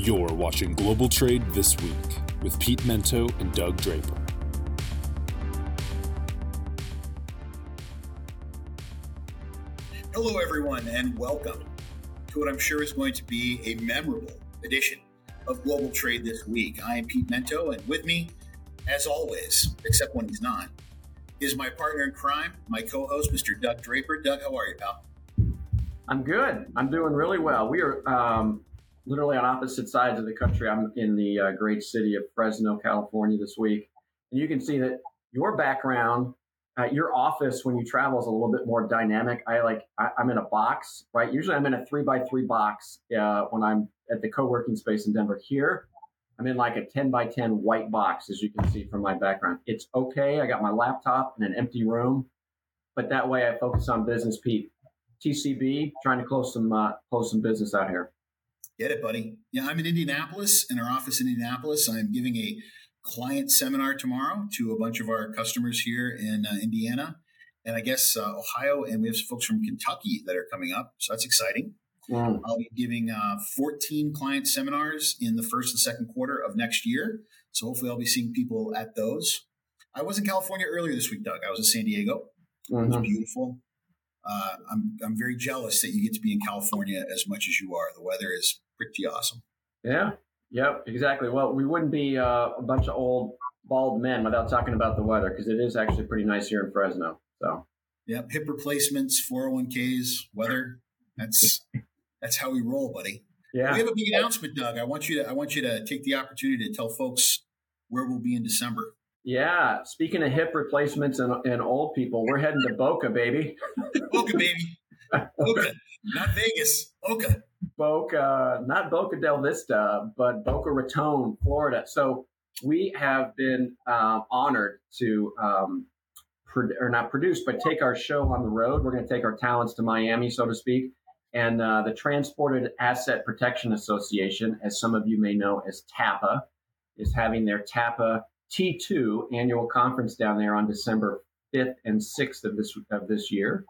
You're watching Global Trade This Week with Pete Mento and Doug Draper. Hello, everyone, and welcome to what I'm sure is going to be a memorable edition of Global Trade This Week. I am Pete Mento, and with me, as always, except when he's not, is my partner in crime, my co host, Mr. Doug Draper. Doug, how are you, pal? I'm good. I'm doing really well. We are um, literally on opposite sides of the country. I'm in the uh, great city of Fresno, California this week. And you can see that your background, uh, your office when you travel is a little bit more dynamic. I like, I, am in a box, right? Usually I'm in a three by three box uh, when I'm at the co working space in Denver. Here, I'm in like a 10 by 10 white box, as you can see from my background. It's okay. I got my laptop in an empty room, but that way I focus on business. Pete, TCB, trying to close some uh, close some business out here. Get it, buddy. Yeah, I'm in Indianapolis, in our office in Indianapolis. I'm giving a client seminar tomorrow to a bunch of our customers here in uh, Indiana, and I guess uh, Ohio, and we have some folks from Kentucky that are coming up. So that's exciting. Mm. I'll be giving uh, 14 client seminars in the first and second quarter of next year. So hopefully, I'll be seeing people at those. I was in California earlier this week, Doug. I was in San Diego. Mm-hmm. It was beautiful. Uh, I'm I'm very jealous that you get to be in California as much as you are. The weather is pretty awesome. Yeah. Yep. Exactly. Well, we wouldn't be uh, a bunch of old bald men without talking about the weather because it is actually pretty nice here in Fresno. So. Yep. Hip replacements, 401ks, weather. That's that's how we roll, buddy. Yeah. We have a big announcement, Doug. I want you to I want you to take the opportunity to tell folks where we'll be in December. Yeah. Speaking of hip replacements and, and old people, we're heading to Boca, baby. Boca, baby. Boca, not Vegas. Boca. Boca, not Boca del Vista, but Boca Raton, Florida. So we have been uh, honored to, um, pro- or not produce, but take our show on the road. We're going to take our talents to Miami, so to speak. And uh, the Transported Asset Protection Association, as some of you may know as TAPA, is having their TAPA T2 annual conference down there on December 5th and 6th of this of this year.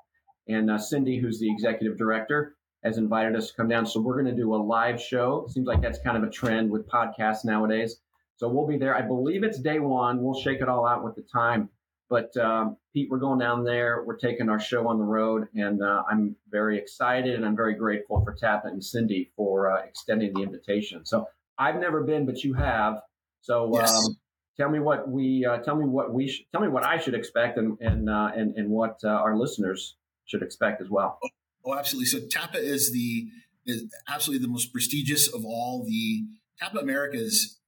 And uh, Cindy, who's the executive director, has invited us to come down. So we're going to do a live show. Seems like that's kind of a trend with podcasts nowadays. So we'll be there. I believe it's day one. We'll shake it all out with the time. But um, Pete, we're going down there. We're taking our show on the road, and uh, I'm very excited and I'm very grateful for TAPA and Cindy for uh, extending the invitation. So I've never been, but you have. So yes. um, tell me what we uh, tell me what we sh- tell me what I should expect, and and uh, and, and what uh, our listeners should expect as well. Oh, absolutely. So TAPA is the is absolutely the most prestigious of all the TAPA Americas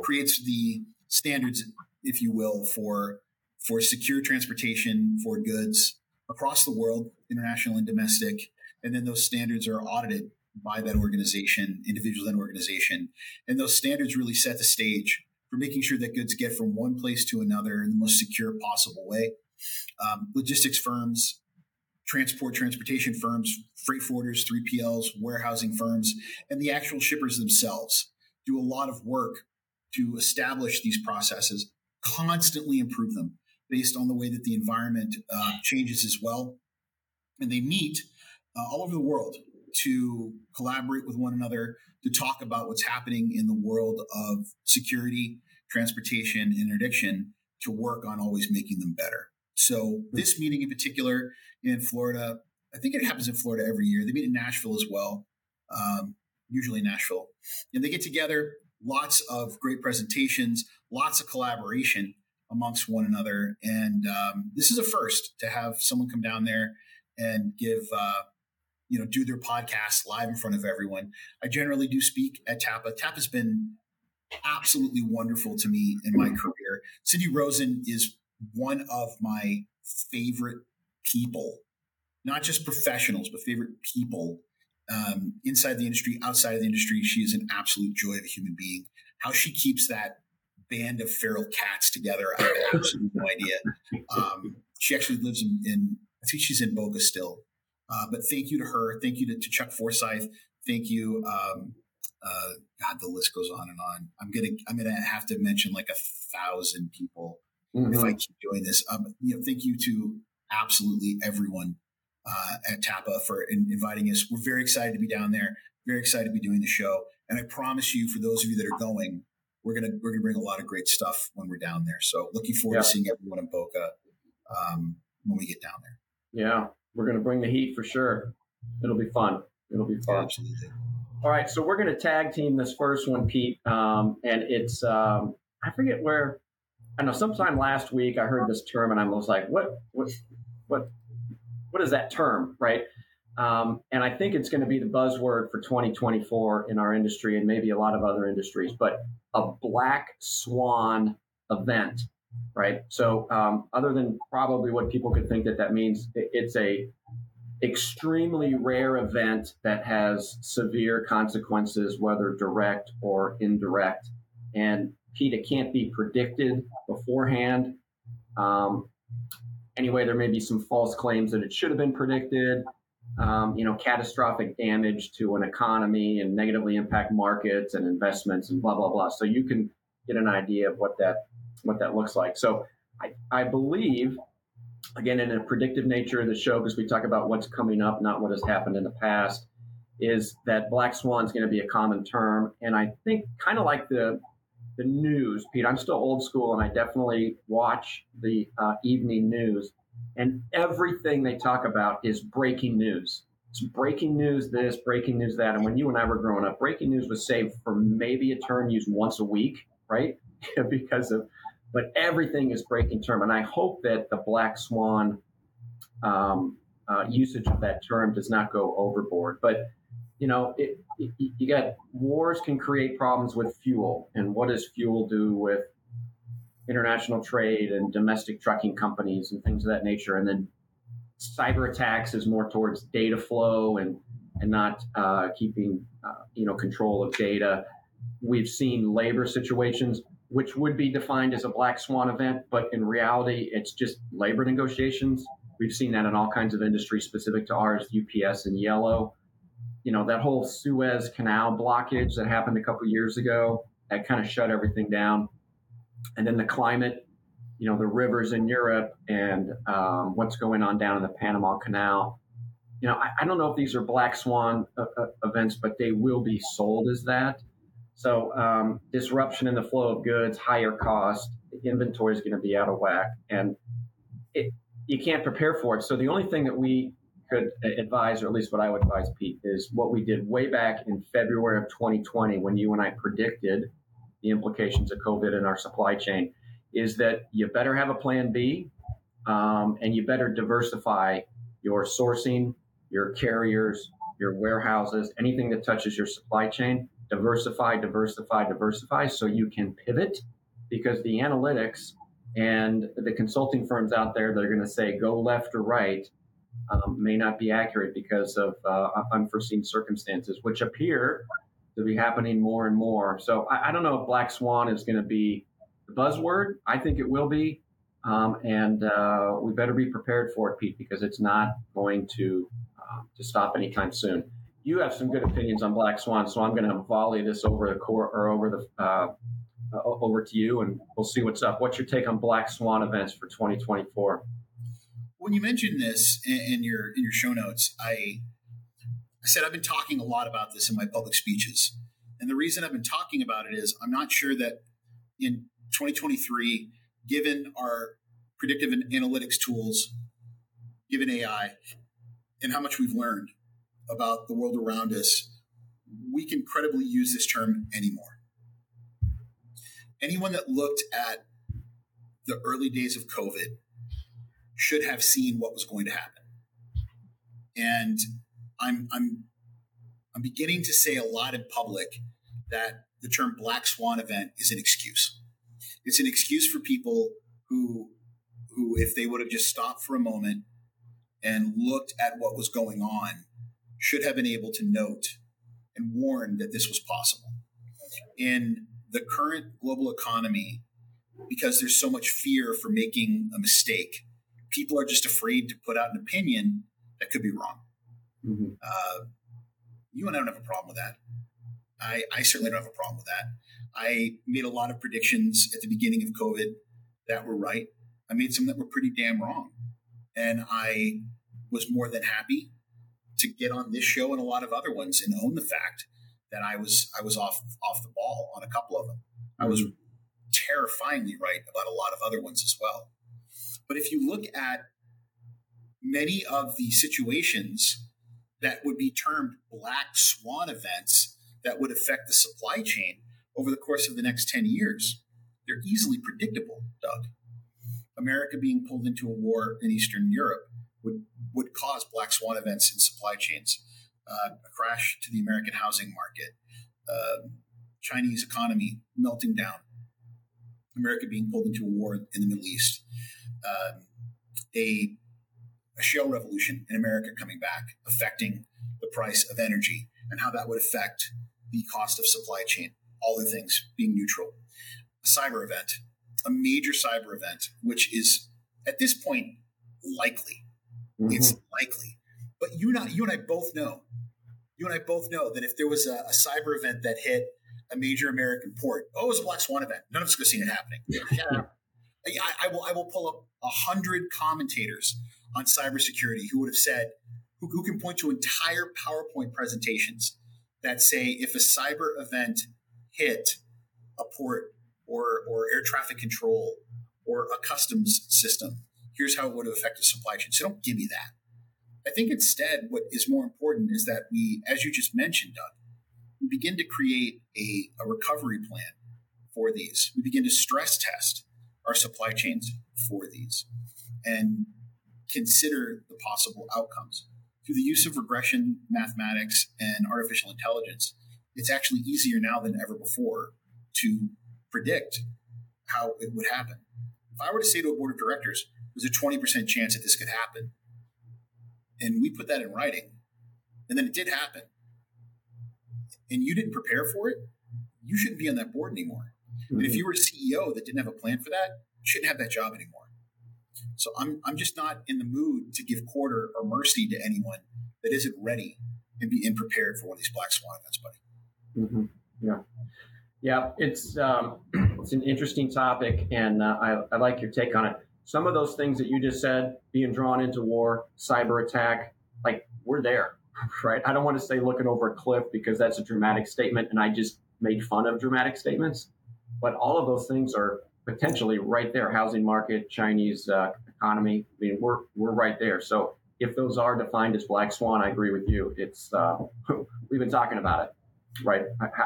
creates the standards, if you will, for for secure transportation for goods across the world, international and domestic, and then those standards are audited by that organization, individuals in organization, and those standards really set the stage for making sure that goods get from one place to another in the most secure possible way. Um, logistics firms, transport transportation firms, freight forwarders, 3PLs, warehousing firms, and the actual shippers themselves do a lot of work to establish these processes, constantly improve them based on the way that the environment uh, changes as well. And they meet uh, all over the world to collaborate with one another, to talk about what's happening in the world of security, transportation, and interdiction, to work on always making them better. So, this meeting in particular in Florida. I think it happens in Florida every year. They meet in Nashville as well, um, usually Nashville. And they get together, lots of great presentations, lots of collaboration amongst one another. And um, this is a first to have someone come down there and give, uh, you know, do their podcast live in front of everyone. I generally do speak at TAPA. TAPA's been absolutely wonderful to me in my career. Cindy Rosen is one of my favorite people, not just professionals, but favorite people um, inside the industry, outside of the industry. She is an absolute joy of a human being. How she keeps that band of feral cats together, I have absolutely no idea. Um, she actually lives in, in, I think she's in Boca still. Uh, but thank you to her. Thank you to, to Chuck Forsyth. Thank you. Um, uh, God, the list goes on and on. I'm gonna I'm gonna have to mention like a thousand people mm-hmm. if I keep doing this. Um, you know, thank you to absolutely everyone uh, at TAPA for in, inviting us. We're very excited to be down there. very excited to be doing the show. And I promise you, for those of you that are going, we're gonna we're gonna bring a lot of great stuff when we're down there. So looking forward yeah. to seeing everyone in Boca um, when we get down there. Yeah, we're gonna bring the heat for sure. It'll be fun. It'll be fun. absolutely. All right, so we're going to tag team this first one, Pete, um, and it's um, I forget where. I know sometime last week I heard this term and I was like, what what what what is that term, right? Um, and I think it's going to be the buzzword for 2024 in our industry and maybe a lot of other industries, but a black swan event, right? So, um, other than probably what people could think that that means, it's a extremely rare event that has severe consequences, whether direct or indirect. And Pete, it can't be predicted beforehand. Um, anyway, there may be some false claims that it should have been predicted. Um, you know, catastrophic damage to an economy and negatively impact markets and investments and blah blah blah. So you can get an idea of what that what that looks like. So I, I believe again, in a predictive nature of the show, because we talk about what's coming up, not what has happened in the past, is that black swan is going to be a common term. And I think kind of like the the news, Pete, I'm still old school and I definitely watch the uh, evening news. And everything they talk about is breaking news. It's breaking news this, breaking news that. And when you and I were growing up, breaking news was saved for maybe a term used once a week, right? because of but everything is breaking term. And I hope that the black swan um, uh, usage of that term does not go overboard. But you know, it, you got wars can create problems with fuel, and what does fuel do with international trade and domestic trucking companies and things of that nature? And then cyber attacks is more towards data flow and and not uh, keeping uh, you know control of data. We've seen labor situations which would be defined as a black swan event, but in reality, it's just labor negotiations. We've seen that in all kinds of industries specific to ours, UPS and Yellow. You know, that whole Suez Canal blockage that happened a couple years ago, that kind of shut everything down. And then the climate, you know, the rivers in Europe and um, what's going on down in the Panama Canal. You know, I, I don't know if these are black swan uh, uh, events, but they will be sold as that. So um, disruption in the flow of goods, higher cost, inventory is going to be out of whack, and it, you can't prepare for it. So the only thing that we could advise, or at least what I would advise, Pete, is what we did way back in February of 2020 when you and I predicted the implications of COVID in our supply chain, is that you better have a plan B, um, and you better diversify your sourcing, your carriers, your warehouses, anything that touches your supply chain. Diversify, diversify, diversify so you can pivot because the analytics and the consulting firms out there that are going to say go left or right um, may not be accurate because of uh, unforeseen circumstances, which appear to be happening more and more. So I, I don't know if Black Swan is going to be the buzzword. I think it will be. Um, and uh, we better be prepared for it, Pete, because it's not going to uh, to stop anytime soon you have some good opinions on Black Swan, so I'm going to volley this over the core or over the uh, over to you, and we'll see what's up. What's your take on Black Swan events for 2024? When you mentioned this in your in your show notes, I I said I've been talking a lot about this in my public speeches, and the reason I've been talking about it is I'm not sure that in 2023, given our predictive analytics tools, given AI, and how much we've learned about the world around us, we can credibly use this term anymore. Anyone that looked at the early days of COVID should have seen what was going to happen. And I'm I'm I'm beginning to say a lot in public that the term black swan event is an excuse. It's an excuse for people who who if they would have just stopped for a moment and looked at what was going on should have been able to note and warn that this was possible. In the current global economy, because there's so much fear for making a mistake, people are just afraid to put out an opinion that could be wrong. Mm-hmm. Uh, you and I don't have a problem with that. I, I certainly don't have a problem with that. I made a lot of predictions at the beginning of COVID that were right. I made some that were pretty damn wrong. And I was more than happy to get on this show and a lot of other ones and own the fact that I was I was off off the ball on a couple of them. I was mm-hmm. terrifyingly right about a lot of other ones as well. But if you look at many of the situations that would be termed black swan events that would affect the supply chain over the course of the next 10 years, they're easily predictable, Doug. America being pulled into a war in Eastern Europe would, would cause black swan events in supply chains, uh, a crash to the American housing market, uh, Chinese economy melting down, America being pulled into a war in the Middle East, uh, a, a shale revolution in America coming back, affecting the price of energy and how that would affect the cost of supply chain, all the things being neutral. A cyber event, a major cyber event, which is at this point likely. Mm-hmm. It's likely. But you not you and I both know, you and I both know that if there was a, a cyber event that hit a major American port, oh, it was a black swan event. None of us could have seen it happening. Yeah. I, I, will I will pull up a hundred commentators on cybersecurity who would have said who, who can point to entire PowerPoint presentations that say if a cyber event hit a port or or air traffic control or a customs system, here's how it would have affected supply chain. So don't give me that. I think instead, what is more important is that we, as you just mentioned, Doug, begin to create a, a recovery plan for these. We begin to stress test our supply chains for these and consider the possible outcomes. Through the use of regression mathematics and artificial intelligence, it's actually easier now than ever before to predict how it would happen. If I were to say to a board of directors, there's a 20% chance that this could happen, and we put that in writing, and then it did happen, and you didn't prepare for it, you shouldn't be on that board anymore. Mm-hmm. And if you were a CEO that didn't have a plan for that, you shouldn't have that job anymore. So I'm, I'm just not in the mood to give quarter or mercy to anyone that isn't ready and be unprepared for one of these black swan events, buddy. Mm-hmm. Yeah. Yeah, it's um, it's an interesting topic, and uh, I, I like your take on it. Some of those things that you just said, being drawn into war, cyber attack, like we're there, right? I don't want to say looking over a cliff because that's a dramatic statement, and I just made fun of dramatic statements. But all of those things are potentially right there. Housing market, Chinese uh, economy. I mean, we're we're right there. So if those are defined as black swan, I agree with you. It's uh, we've been talking about it right?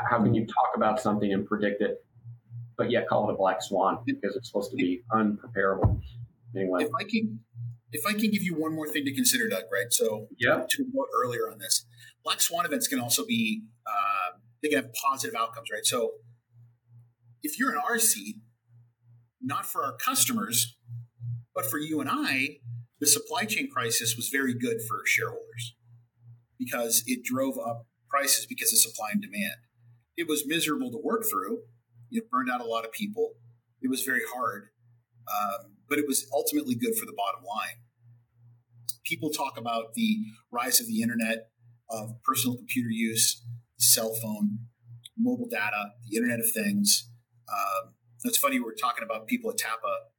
How, can you talk about something and predict it, but yet call it a black swan because it's supposed to be unpreparable? Anyway, if I can, if I can give you one more thing to consider, Doug, right? So, yeah, to quote earlier on this, black swan events can also be uh, they can have positive outcomes, right? So, if you're in our seat, not for our customers, but for you and I, the supply chain crisis was very good for shareholders because it drove up prices because of supply and demand. It was miserable to work through. It burned out a lot of people. It was very hard, um, but it was ultimately good for the bottom line. People talk about the rise of the internet, of personal computer use, cell phone, mobile data, the Internet of Things. Um, it's funny we're talking about people at TAPA.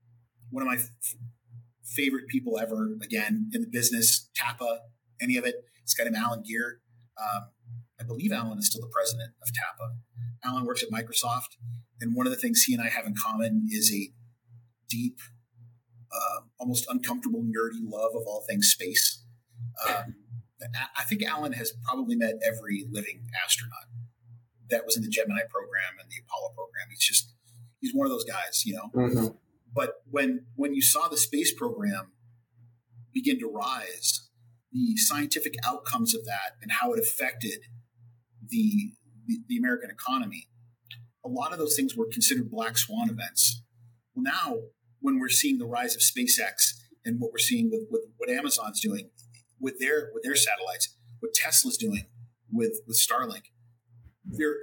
One of my f- favorite people ever, again in the business, TAPA, any of it. It's got him Alan Gear. Um, I believe Alan is still the president of TAPA. Alan works at Microsoft, and one of the things he and I have in common is a deep, uh, almost uncomfortable, nerdy love of all things space. Um, I think Alan has probably met every living astronaut that was in the Gemini program and the Apollo program. He's just he's one of those guys, you know. Mm-hmm. But when when you saw the space program begin to rise, the scientific outcomes of that and how it affected the, the, the American economy, a lot of those things were considered black swan events. Well, now when we're seeing the rise of SpaceX and what we're seeing with, with what Amazon's doing with their with their satellites, what Tesla's doing with with Starlink, they're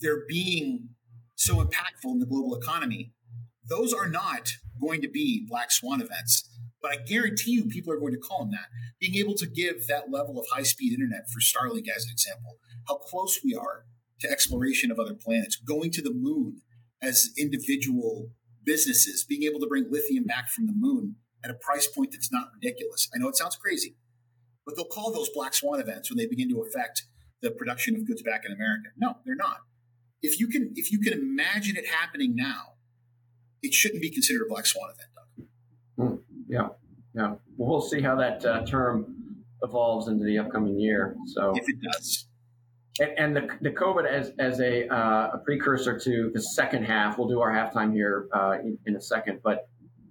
they're being so impactful in the global economy. Those are not going to be black swan events. But I guarantee you, people are going to call them that. Being able to give that level of high speed internet for Starlink, as an example, how close we are to exploration of other planets, going to the moon as individual businesses, being able to bring lithium back from the moon at a price point that's not ridiculous. I know it sounds crazy, but they'll call those black swan events when they begin to affect the production of goods back in America. No, they're not. If you can, if you can imagine it happening now, it shouldn't be considered a black swan event. Mm, yeah, yeah. Well, we'll see how that uh, term evolves into the upcoming year. So if it does. And, and the, the COVID as, as a, uh, a precursor to the second half, we'll do our halftime here uh, in, in, a second, but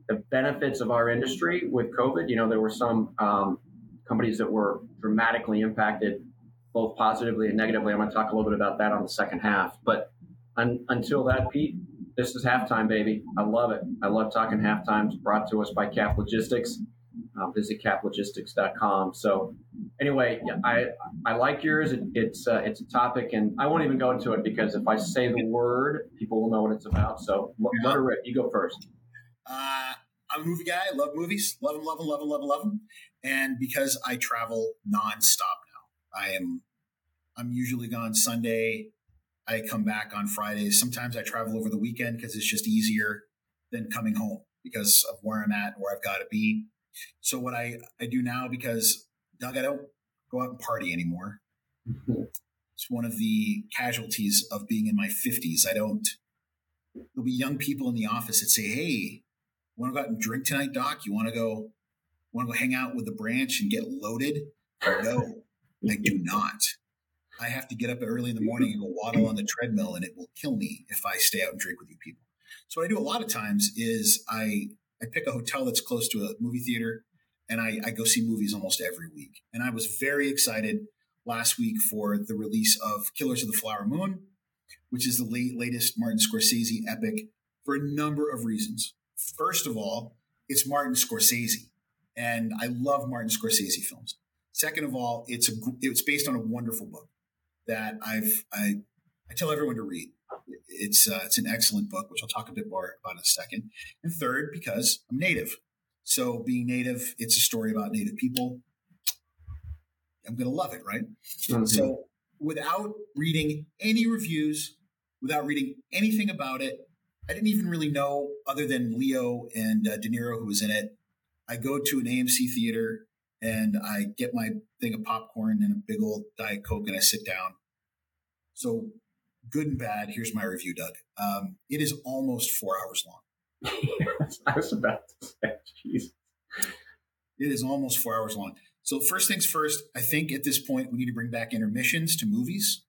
the benefits of our industry with COVID, you know, there were some um, companies that were dramatically impacted both positively and negatively. I'm going to talk a little bit about that on the second half. But un, until that, Pete, this is halftime, baby. I love it. I love talking halftimes brought to us by Cap Logistics. Uh, visit caplogistics.com. So anyway, I I like yours. It, it's uh, it's a topic, and I won't even go into it because if I say the word, people will know what it's about. So let her rip. You go first. Uh, I'm a movie guy. I love movies. Love them. Love them. Love them. Love them. Love them. And because I travel nonstop now, I am I'm usually gone Sunday. I come back on Fridays. Sometimes I travel over the weekend because it's just easier than coming home because of where I'm at, where I've got to be. So what I, I do now because Doug, I don't go out and party anymore. Mm-hmm. It's one of the casualties of being in my 50s. I don't, there'll be young people in the office that say, Hey, want to go out and drink tonight, Doc? You want to go, want to go hang out with the branch and get loaded? No, I do not. I have to get up early in the morning and go waddle on the treadmill, and it will kill me if I stay out and drink with you people. So what I do a lot of times is I I pick a hotel that's close to a movie theater and I, I go see movies almost every week. And I was very excited last week for the release of Killers of the Flower Moon, which is the late, latest Martin Scorsese epic for a number of reasons. First of all, it's Martin Scorsese, and I love Martin Scorsese films. Second of all, it's a it's based on a wonderful book that I've I, I tell everyone to read. It's uh, it's an excellent book, which I'll talk a bit more about in a second. And third, because I'm native, so being native, it's a story about native people. I'm going to love it, right? Mm-hmm. So without reading any reviews, without reading anything about it, I didn't even really know other than Leo and uh, De Niro who was in it. I go to an AMC theater and I get my thing of popcorn and a big old Diet Coke and I sit down. So good and bad. Here's my review, Doug. Um, it is almost four hours long. I was about to say, Jesus. It is almost four hours long. So first things first, I think at this point we need to bring back intermissions to movies.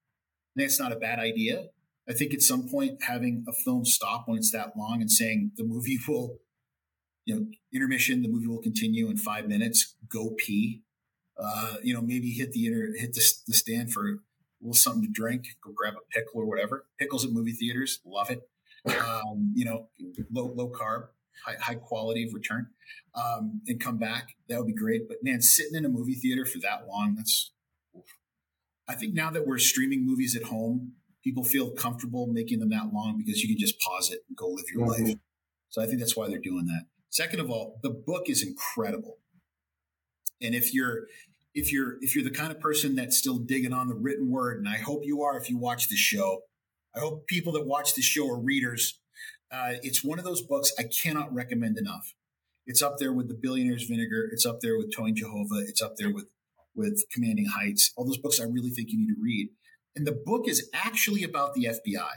That's not a bad idea. I think at some point having a film stop when it's that long and saying the movie will, you know, intermission, the movie will continue in five minutes. Go pee. Uh, you know, maybe hit the inter, hit the, the stand for a little something to drink. Go grab a pickle or whatever. Pickles at movie theaters, love it. Um, you know, low low carb high, high quality of return um, and come back, that would be great. But man, sitting in a movie theater for that long, that's, I think now that we're streaming movies at home, people feel comfortable making them that long because you can just pause it and go live your mm-hmm. life. So I think that's why they're doing that. Second of all, the book is incredible. And if you're, if you're if you're the kind of person that's still digging on the written word, and I hope you are if you watch the show, I hope people that watch the show are readers uh, it's one of those books I cannot recommend enough. It's up there with The Billionaire's Vinegar. It's up there with Towing Jehovah. It's up there with with Commanding Heights. All those books I really think you need to read. And the book is actually about the FBI.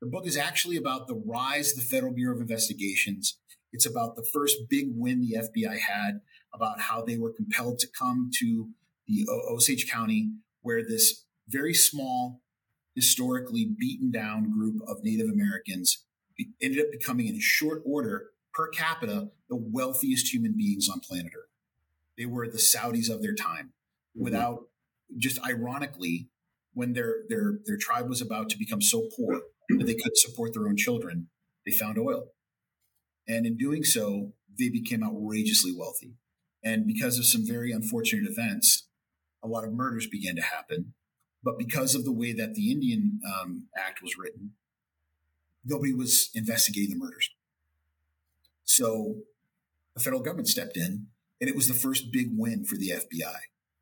The book is actually about the rise of the Federal Bureau of Investigations. It's about the first big win the FBI had, about how they were compelled to come to the Osage County, where this very small, historically beaten down group of Native Americans ended up becoming in short order per capita the wealthiest human beings on planet Earth. They were the Saudis of their time. Mm-hmm. Without just ironically, when their their their tribe was about to become so poor that they couldn't support their own children, they found oil. And in doing so, they became outrageously wealthy. And because of some very unfortunate events, a lot of murders began to happen. But because of the way that the Indian um, Act was written, nobody was investigating the murders. So the federal government stepped in, and it was the first big win for the FBI.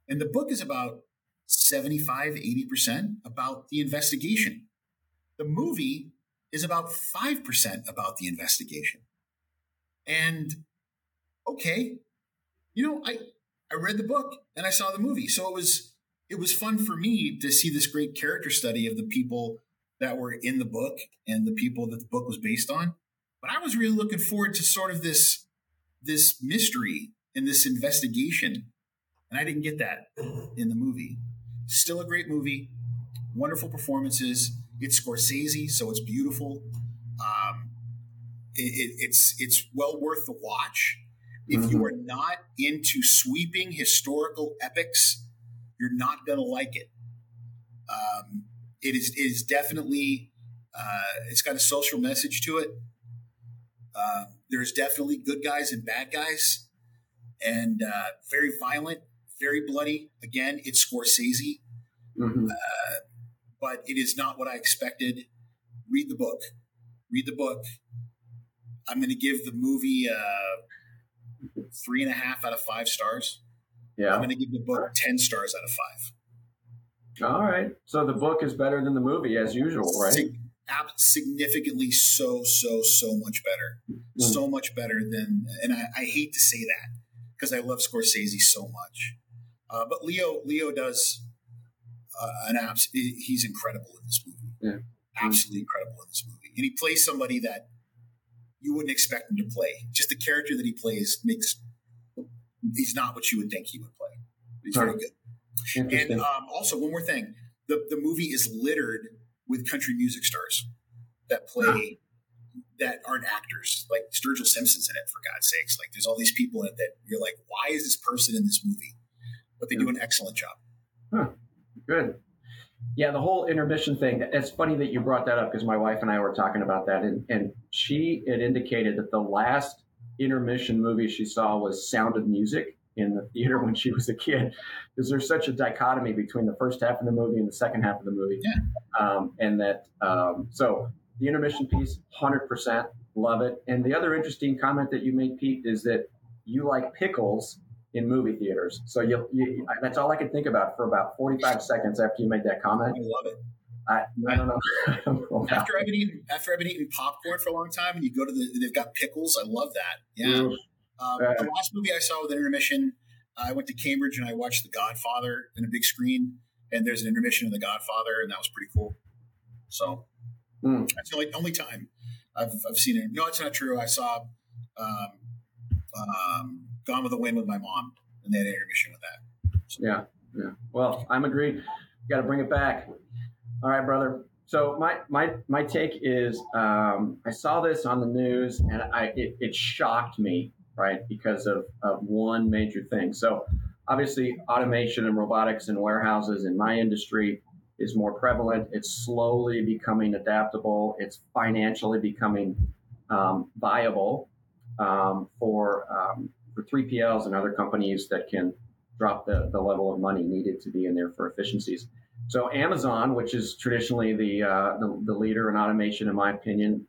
And the book is about 75, 80% about the investigation. The movie is about 5% about the investigation. And okay, you know, I I read the book and I saw the movie. So it was it was fun for me to see this great character study of the people that were in the book and the people that the book was based on. But I was really looking forward to sort of this this mystery and this investigation. And I didn't get that in the movie. Still a great movie, wonderful performances. It's Scorsese, so it's beautiful. Um, it, it, it's it's well worth the watch. If mm-hmm. you are not into sweeping historical epics, you're not going to like it. Um, it is it is definitely uh, it's got a social message to it. Uh, there's definitely good guys and bad guys, and uh, very violent, very bloody. Again, it's Scorsese, mm-hmm. Uh, but it is not what I expected. Read the book. Read the book. I'm going to give the movie uh, three and a half out of five stars. Yeah. I'm going to give the book 10 stars out of five. All right. So the book is better than the movie as usual, right? Sig- significantly so, so, so much better. Mm. So much better than, and I, I hate to say that because I love Scorsese so much. Uh, but Leo, Leo does uh, an abs. He's incredible in this movie. Yeah. Absolutely mm. incredible in this movie. And he plays somebody that you wouldn't expect him to play. Just the character that he plays makes he's not what you would think he would play. He's very good. And um, also, one more thing: the the movie is littered with country music stars that play that aren't actors. Like Sturgill Simpson's in it, for God's sakes. Like there's all these people in it that you're like, why is this person in this movie? But they do an excellent job. Huh. Good. Yeah, the whole intermission thing. It's funny that you brought that up because my wife and I were talking about that, and, and she had indicated that the last intermission movie she saw was Sound of Music in the theater when she was a kid, because there's such a dichotomy between the first half of the movie and the second half of the movie. Yeah. Um, and that, um, so the intermission piece, 100% love it. And the other interesting comment that you made, Pete, is that you like pickles in movie theaters. So you, you that's all I could think about for about 45 seconds after you made that comment. I love it. I, don't know. I don't know after I've been eating after I've been eating popcorn for a long time, and you go to the they've got pickles. I love that. Yeah. Um, uh, the last movie I saw with intermission, I went to Cambridge and I watched The Godfather in a big screen, and there's an intermission in The Godfather, and that was pretty cool. So mm. that's the only, only time I've, I've seen it. No, it's not true. I saw um, um, Gone with the Wind with my mom, and they had an intermission with that. So. Yeah, yeah. Well, I'm agreed. Got to bring it back. All right, brother. So my my my take is um, I saw this on the news and I it, it shocked me right because of, of one major thing. So obviously automation and robotics in warehouses in my industry is more prevalent. It's slowly becoming adaptable. It's financially becoming um, viable um, for um, for 3PLs and other companies that can drop the, the level of money needed to be in there for efficiencies. So Amazon, which is traditionally the, uh, the, the leader in automation, in my opinion,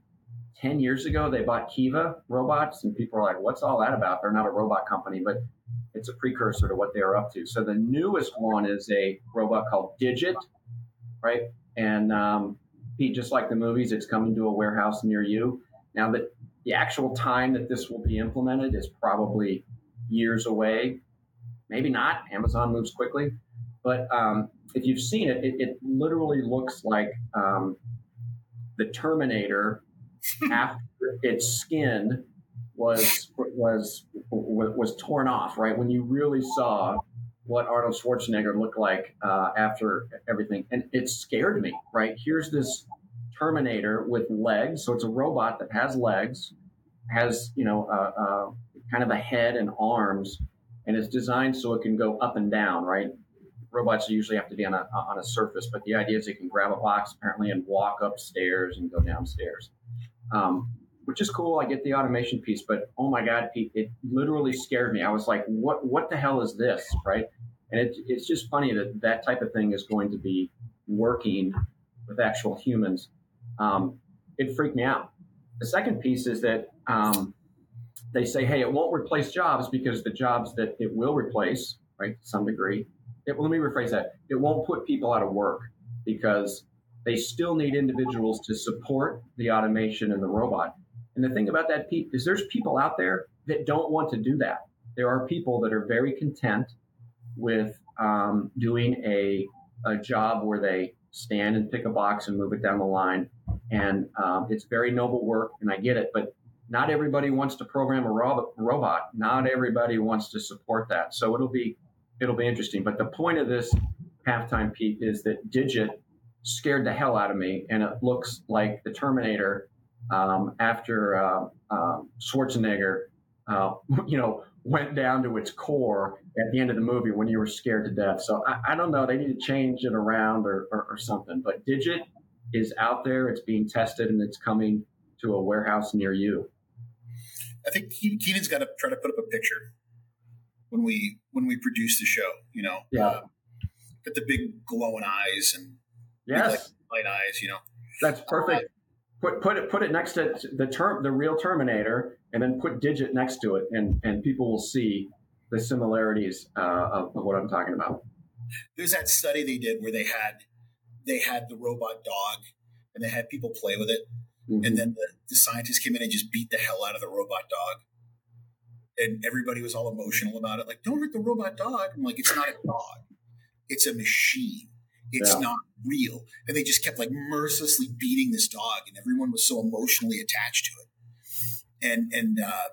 ten years ago they bought Kiva robots, and people are like, "What's all that about?" They're not a robot company, but it's a precursor to what they are up to. So the newest one is a robot called Digit, right? And um, just like the movies, it's coming to a warehouse near you. Now that the actual time that this will be implemented is probably years away. Maybe not. Amazon moves quickly, but um, if you've seen it, it, it literally looks like um, the Terminator after its skin was was was torn off. Right when you really saw what Arnold Schwarzenegger looked like uh, after everything, and it scared me. Right here's this Terminator with legs, so it's a robot that has legs, has you know uh, uh, kind of a head and arms, and it's designed so it can go up and down. Right, robots usually have to be on a on a surface, but the idea is it can grab a box apparently and walk upstairs and go downstairs, um, which is cool. I get the automation piece, but oh my god, Pete, it literally scared me. I was like, what what the hell is this, right? And it, it's just funny that that type of thing is going to be working with actual humans. Um, it freaked me out. The second piece is that um, they say, hey, it won't replace jobs because the jobs that it will replace, right, to some degree, it, let me rephrase that. It won't put people out of work because they still need individuals to support the automation and the robot. And the thing about that, is there's people out there that don't want to do that. there are people that are very content with um, doing a, a job where they stand and pick a box and move it down the line. And um, it's very noble work, and I get it. But not everybody wants to program a robot. Not everybody wants to support that. So it'll be it'll be interesting. But the point of this halftime, Pete, is that Digit scared the hell out of me, and it looks like the Terminator um, after uh, uh, Schwarzenegger, uh, you know, went down to its core at the end of the movie when you were scared to death. So I, I don't know. They need to change it around or, or, or something. But Digit is out there. It's being tested, and it's coming to a warehouse near you. I think Keenan's got to try to put up a picture when we when we produce the show. You know, yeah, uh, get the big glowing eyes and yes, like light eyes. You know, that's perfect. Uh, put put it put it next to the term the real Terminator, and then put Digit next to it, and and people will see the similarities uh, of, of what I'm talking about. There's that study they did where they had they had the robot dog, and they had people play with it Mm-hmm. And then the, the scientists came in and just beat the hell out of the robot dog. And everybody was all emotional about it. Like, don't hurt the robot dog. I'm like, it's not a dog. It's a machine. It's yeah. not real. And they just kept like mercilessly beating this dog, and everyone was so emotionally attached to it. And and uh,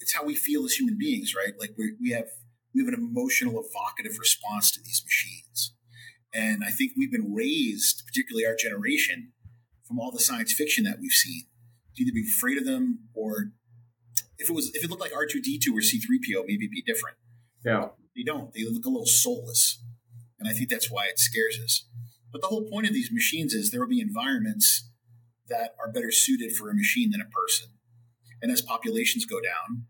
it's how we feel as human beings, right? Like we we have we have an emotional, evocative response to these machines. And I think we've been raised, particularly our generation, from all the science fiction that we've seen to either be afraid of them or if it was if it looked like R2D2 or C3PO, maybe it'd be different. Yeah. They don't. They look a little soulless. And I think that's why it scares us. But the whole point of these machines is there will be environments that are better suited for a machine than a person. And as populations go down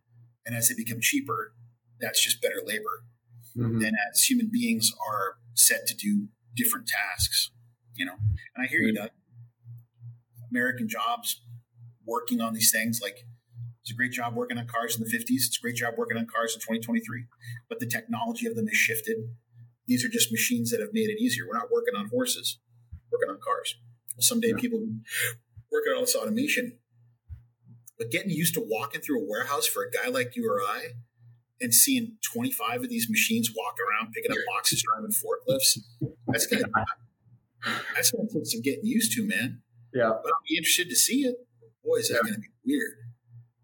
and as they become cheaper, that's just better labor. Mm-hmm. And as human beings are set to do different tasks, you know. And I hear you, Doug. American jobs working on these things. Like it's a great job working on cars in the 50s. It's a great job working on cars in 2023. But the technology of them has shifted. These are just machines that have made it easier. We're not working on horses, working on cars. Well, someday yeah. people working on all this automation. But getting used to walking through a warehouse for a guy like you or I and seeing 25 of these machines walk around picking up boxes, driving forklifts, that's gonna that's gonna take some getting used to, man. Yeah. But I'll be interested to see it. Boy, is that yeah. going to be weird.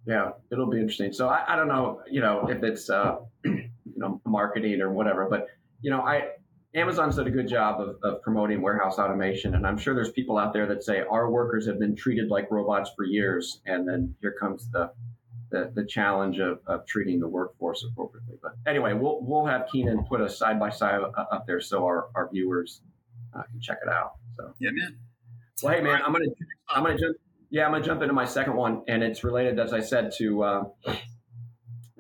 Yeah, it'll be interesting. So I, I don't know, you know, if it's uh, you know marketing or whatever, but you know, I Amazon's did a good job of, of promoting warehouse automation, and I'm sure there's people out there that say our workers have been treated like robots for years, and then here comes the the, the challenge of, of treating the workforce appropriately. But anyway, we'll we'll have Keenan put a side by side up there so our, our viewers uh, can check it out. So yeah, man. Well, hey man, I'm gonna I'm gonna jump. Yeah, I'm gonna jump into my second one, and it's related, as I said, to uh,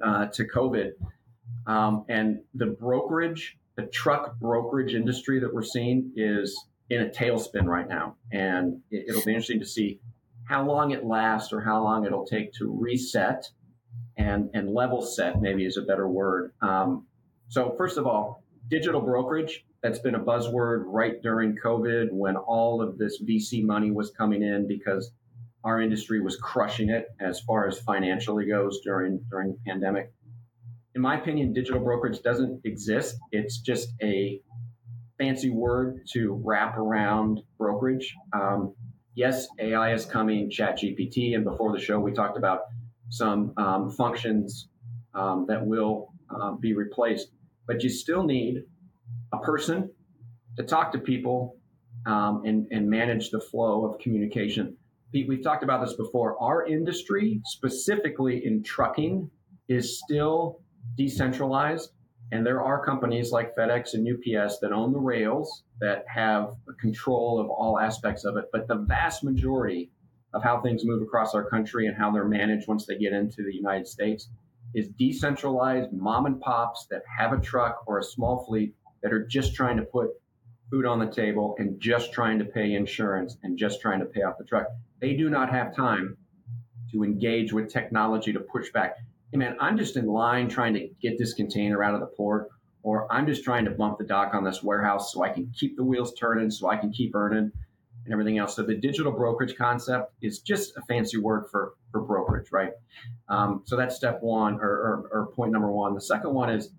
uh, to COVID um, and the brokerage, the truck brokerage industry that we're seeing is in a tailspin right now, and it, it'll be interesting to see how long it lasts or how long it'll take to reset and and level set. Maybe is a better word. Um, so first of all, digital brokerage that's been a buzzword right during COVID when all of this VC money was coming in because our industry was crushing it as far as financially goes during during the pandemic. In my opinion, digital brokerage doesn't exist. It's just a fancy word to wrap around brokerage. Um, yes, AI is coming, Chat GPT, and before the show we talked about some um, functions um, that will uh, be replaced, but you still need a person to talk to people um, and, and manage the flow of communication. Pete, we've talked about this before. Our industry, specifically in trucking, is still decentralized. And there are companies like FedEx and UPS that own the rails that have control of all aspects of it. But the vast majority of how things move across our country and how they're managed once they get into the United States is decentralized mom and pops that have a truck or a small fleet that are just trying to put food on the table and just trying to pay insurance and just trying to pay off the truck. They do not have time to engage with technology to push back. Hey man, I'm just in line trying to get this container out of the port, or I'm just trying to bump the dock on this warehouse so I can keep the wheels turning, so I can keep earning and everything else. So the digital brokerage concept is just a fancy word for, for brokerage. right? Um, so that's step one or, or, or, point number one. The second one is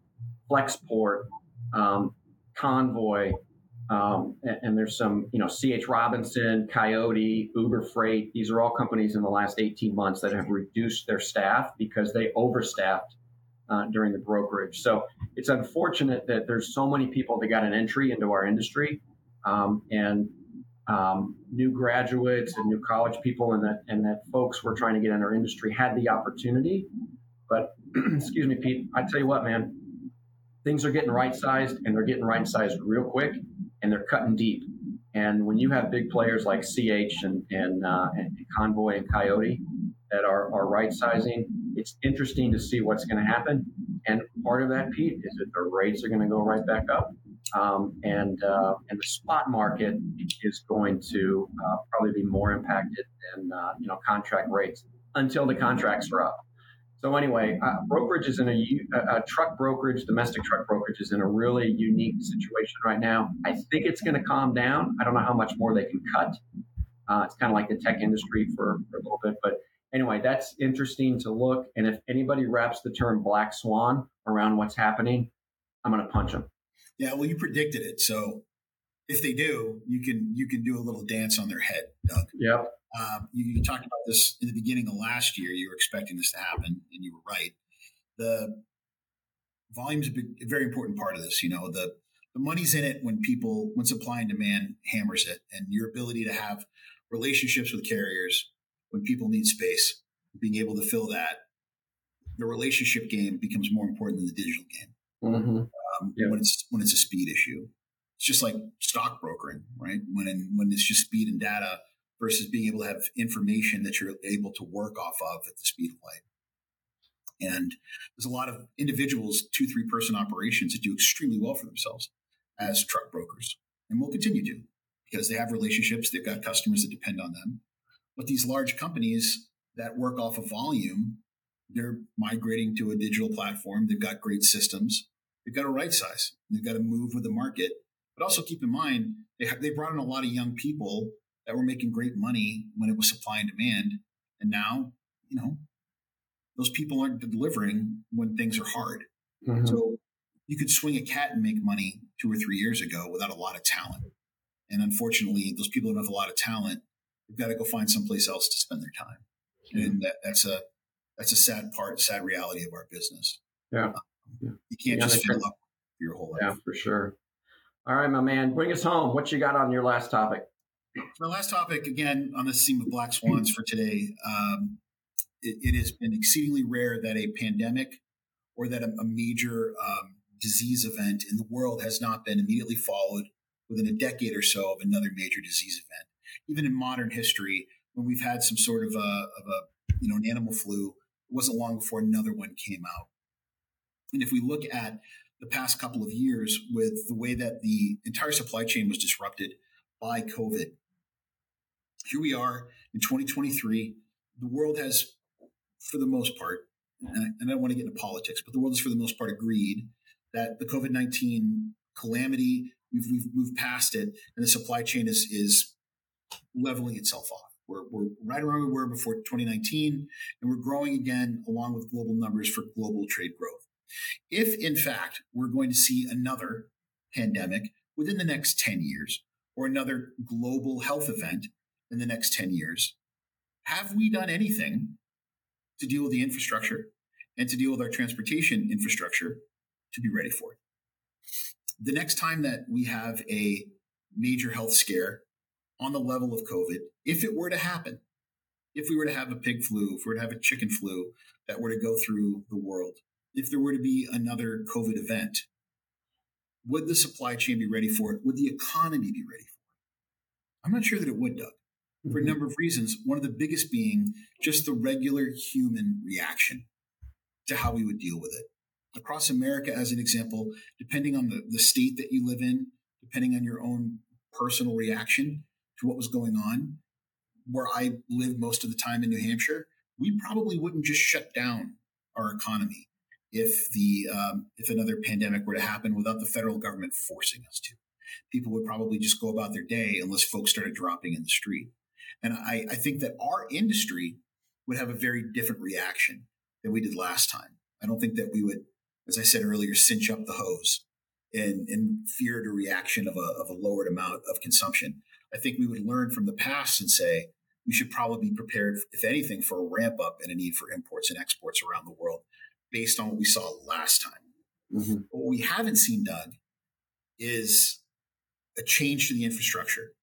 Flexport, um, Convoy, um, and, and, there's some, you know, CH Robinson, Coyote, Uber Freight. These are all companies in the last 18 months that have reduced their staff because they overstaffed uh, during the brokerage. So it's unfortunate that there's so many people that got an entry into our industry, um, and um, new graduates and new college people, and that and that folks were trying to get in our industry had the opportunity. But excuse me, Pete. I tell you what, man, things are getting right sized, and they're getting right sized real quick, and they're cutting deep. And when you have big players like CH and and, uh, and Convoy and Coyote that are, are right sizing, it's interesting to see what's going to happen. And part of that, Pete, is that the rates are going to go right back up. Um, and uh, and the spot market is going to uh, probably be more impacted than uh, you know contract rates until the contracts are up. So anyway, uh, brokerage is in a, a, truck brokerage, domestic truck brokerage is in a really unique situation right now. I think it's going to calm down. I don't know how much more they can cut. Uh, it's kind of like the tech industry for, for a little bit, but anyway, that's interesting to look. And if anybody wraps the term black swan around what's happening, I'm going to punch them. Yeah, well, you predicted it, so if they do, you can you can do a little dance on their head, Doug. Yep. Um, you, you, talked about this in the beginning of last year. You were expecting this to happen, and you were right. The volume is a, big, a very important part of this. You know, the the money's in it when people when supply and demand hammers it, and your ability to have relationships with carriers when people need space, being able to fill that. The relationship game becomes more important than the digital game. Mm-hmm. Um, yeah. When it's when it's a speed issue, it's just like stock brokering, right? When in, when it's just speed and data versus being able to have information that you're able to work off of at the speed of light. And there's a lot of individuals, two, three person operations that do extremely well for themselves as truck brokers and will continue to because they have relationships, they've got customers that depend on them. But these large companies that work off of volume, they're migrating to a digital platform. They've got great systems. They've got to right size. They've got to move with the market. But also keep in mind, they, have, they brought in a lot of young people that were making great money when it was supply and demand. And now, you know, those people aren't delivering when things are hard. Mm-hmm. So you could swing a cat and make money two or three years ago without a lot of talent. And unfortunately, those people don't have a lot of talent. They've got to go find someplace else to spend their time. Mm-hmm. And that, that's a that's a sad part, sad reality of our business. Yeah. Um, you can't yeah, just fill up your whole life. Yeah, for sure. All right, my man, bring us home. What you got on your last topic? My last topic, again, on the theme of black swans for today. Um, it, it, has been exceedingly rare that a pandemic or that a, a major um, disease event in the world has not been immediately followed within a decade or so of another major disease event. Even in modern history, when we've had some sort of a, of a you know an animal flu, it wasn't long before another one came out. And if we look at the past couple of years with the way that the entire supply chain was disrupted by COVID, here we are in 2023. The world has, for the most part, and I, don't want to get into politics, but the world has, for the most part, agreed that the COVID 19 calamity, we've, we've moved past it, and the supply chain is, is leveling itself off. We're, we're right around where we were before 2019, and we're growing again along with global numbers for global trade growth. If, in fact, we're going to see another pandemic within the next 10 years, or another global health event in the next 10 years. Have we done anything to deal with the infrastructure and to deal with our transportation infrastructure to be ready for it? The next time that we have a major health scare on the level of COVID, if it were to happen, if we were to have a pig flu, if we were to have a chicken flu that were to go through the world, if there were to be another COVID event, would the supply chain be ready for it? Would the economy be ready for it? I'm not sure that it would, Doug for a mm-hmm. number of reasons. One of the biggest being just the regular human reaction to how we would deal with it. Across America, as an example, depending on the, the state that you live in, depending on your own personal reaction to what was going on, where I lived most of the time in New Hampshire, we probably wouldn't just shut down our economy if the um, if another pandemic were to happen without the federal government forcing us to. People would probably just go about their day unless folks started dropping in the street. And I, I think that our industry would have a very different reaction than we did last time. I don't think that we would, as I said earlier, cinch up the hose and, and feared a reaction of a, of a lowered amount of consumption. I think we would learn from the past and say we should probably be prepared, if anything, for a ramp up and a need for imports and exports around the world based on what we saw last time. Mm-hmm. What we haven't seen, Doug, is a change to the infrastructure,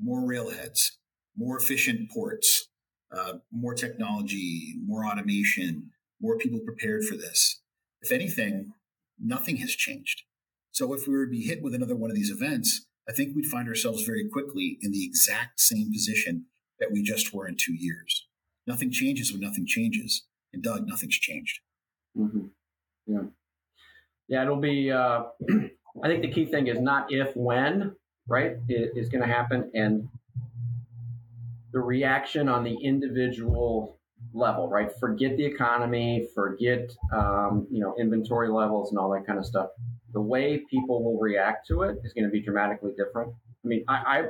more railheads, more efficient ports, uh, more technology, more automation, more people prepared for this. If anything, nothing has changed. So if we were to be hit with another one of these events, I think we'd find ourselves very quickly in the exact same position that we just were in two years. Nothing changes when nothing changes. And Doug, nothing's changed. Mm-hmm. Yeah. Yeah, it'll be, uh, I think the key thing is not if, when, right, it is going to happen. And the reaction on the individual level, right? Forget the economy, forget, um, you know, inventory levels and all that kind of stuff. The way people will react to it is going to be dramatically different. I mean, I, I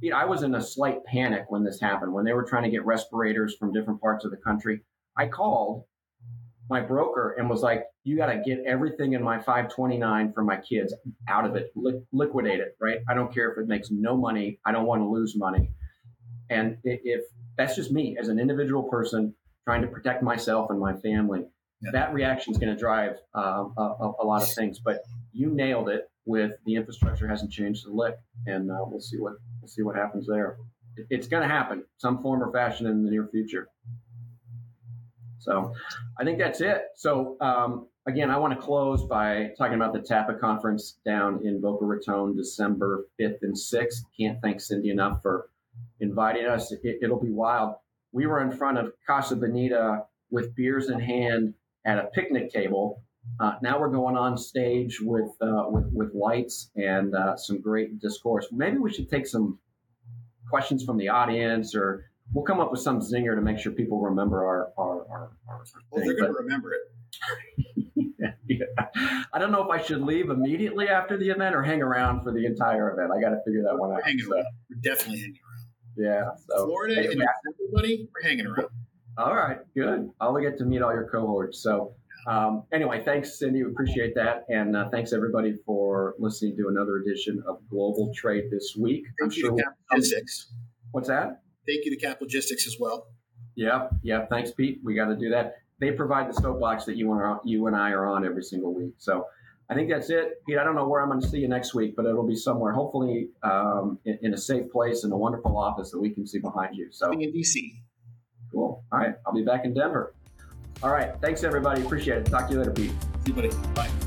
you know, I was in a slight panic when this happened, when they were trying to get respirators from different parts of the country. I called my broker and was like, you got to get everything in my 529 for my kids out of it, li- liquidate it, right? I don't care if it makes no money. I don't want to lose money. And if that's just me as an individual person trying to protect myself and my family, yeah. that reaction is going to drive uh, a, a, lot of things. But you nailed it with the infrastructure hasn't changed a lick, and uh, we'll see what we'll see what happens there. It's going to happen some form or fashion in the near future. So I think that's it. So um, again, I want to close by talking about the TAPA conference down in Boca Raton, December 5th and 6th. Can't thank Cindy enough for inviting us. It, will be wild. We were in front of Casa Bonita with beers in hand at a picnic table. Uh, now we're going on stage with uh, with, with lights and uh, some great discourse. Maybe we should take some questions from the audience or we'll come up with some zinger to make sure people remember our our, our, our well, they're going to remember it. yeah. I don't know if I should leave immediately after the event or hang around for the entire event. I got to figure that one out. We're hanging so. around. We're definitely hanging around. Yeah. So Florida and everybody, we're hanging around. All right, good. I'll get to meet all your cohorts. So um, anyway, thanks, Cindy. We appreciate that, and uh, thanks everybody for listening to another edition of Global Trade this week. Thank I'm you sure to we'll What's that? Thank you to Cap Logistics as well. Yeah, yeah. Thanks, Pete. We got to do that. They provide the soapbox that you and, you and I are on every single week. So I think that's it. Pete, I don't know where I'm going to see you next week, but it'll be somewhere, hopefully um, in, in, a safe place in a wonderful office that we can see behind you. So in DC. Cool. All right. I'll be back in Denver. All right. Thanks, everybody. Appreciate it. Talk to you later, Pete. See you, buddy. Bye.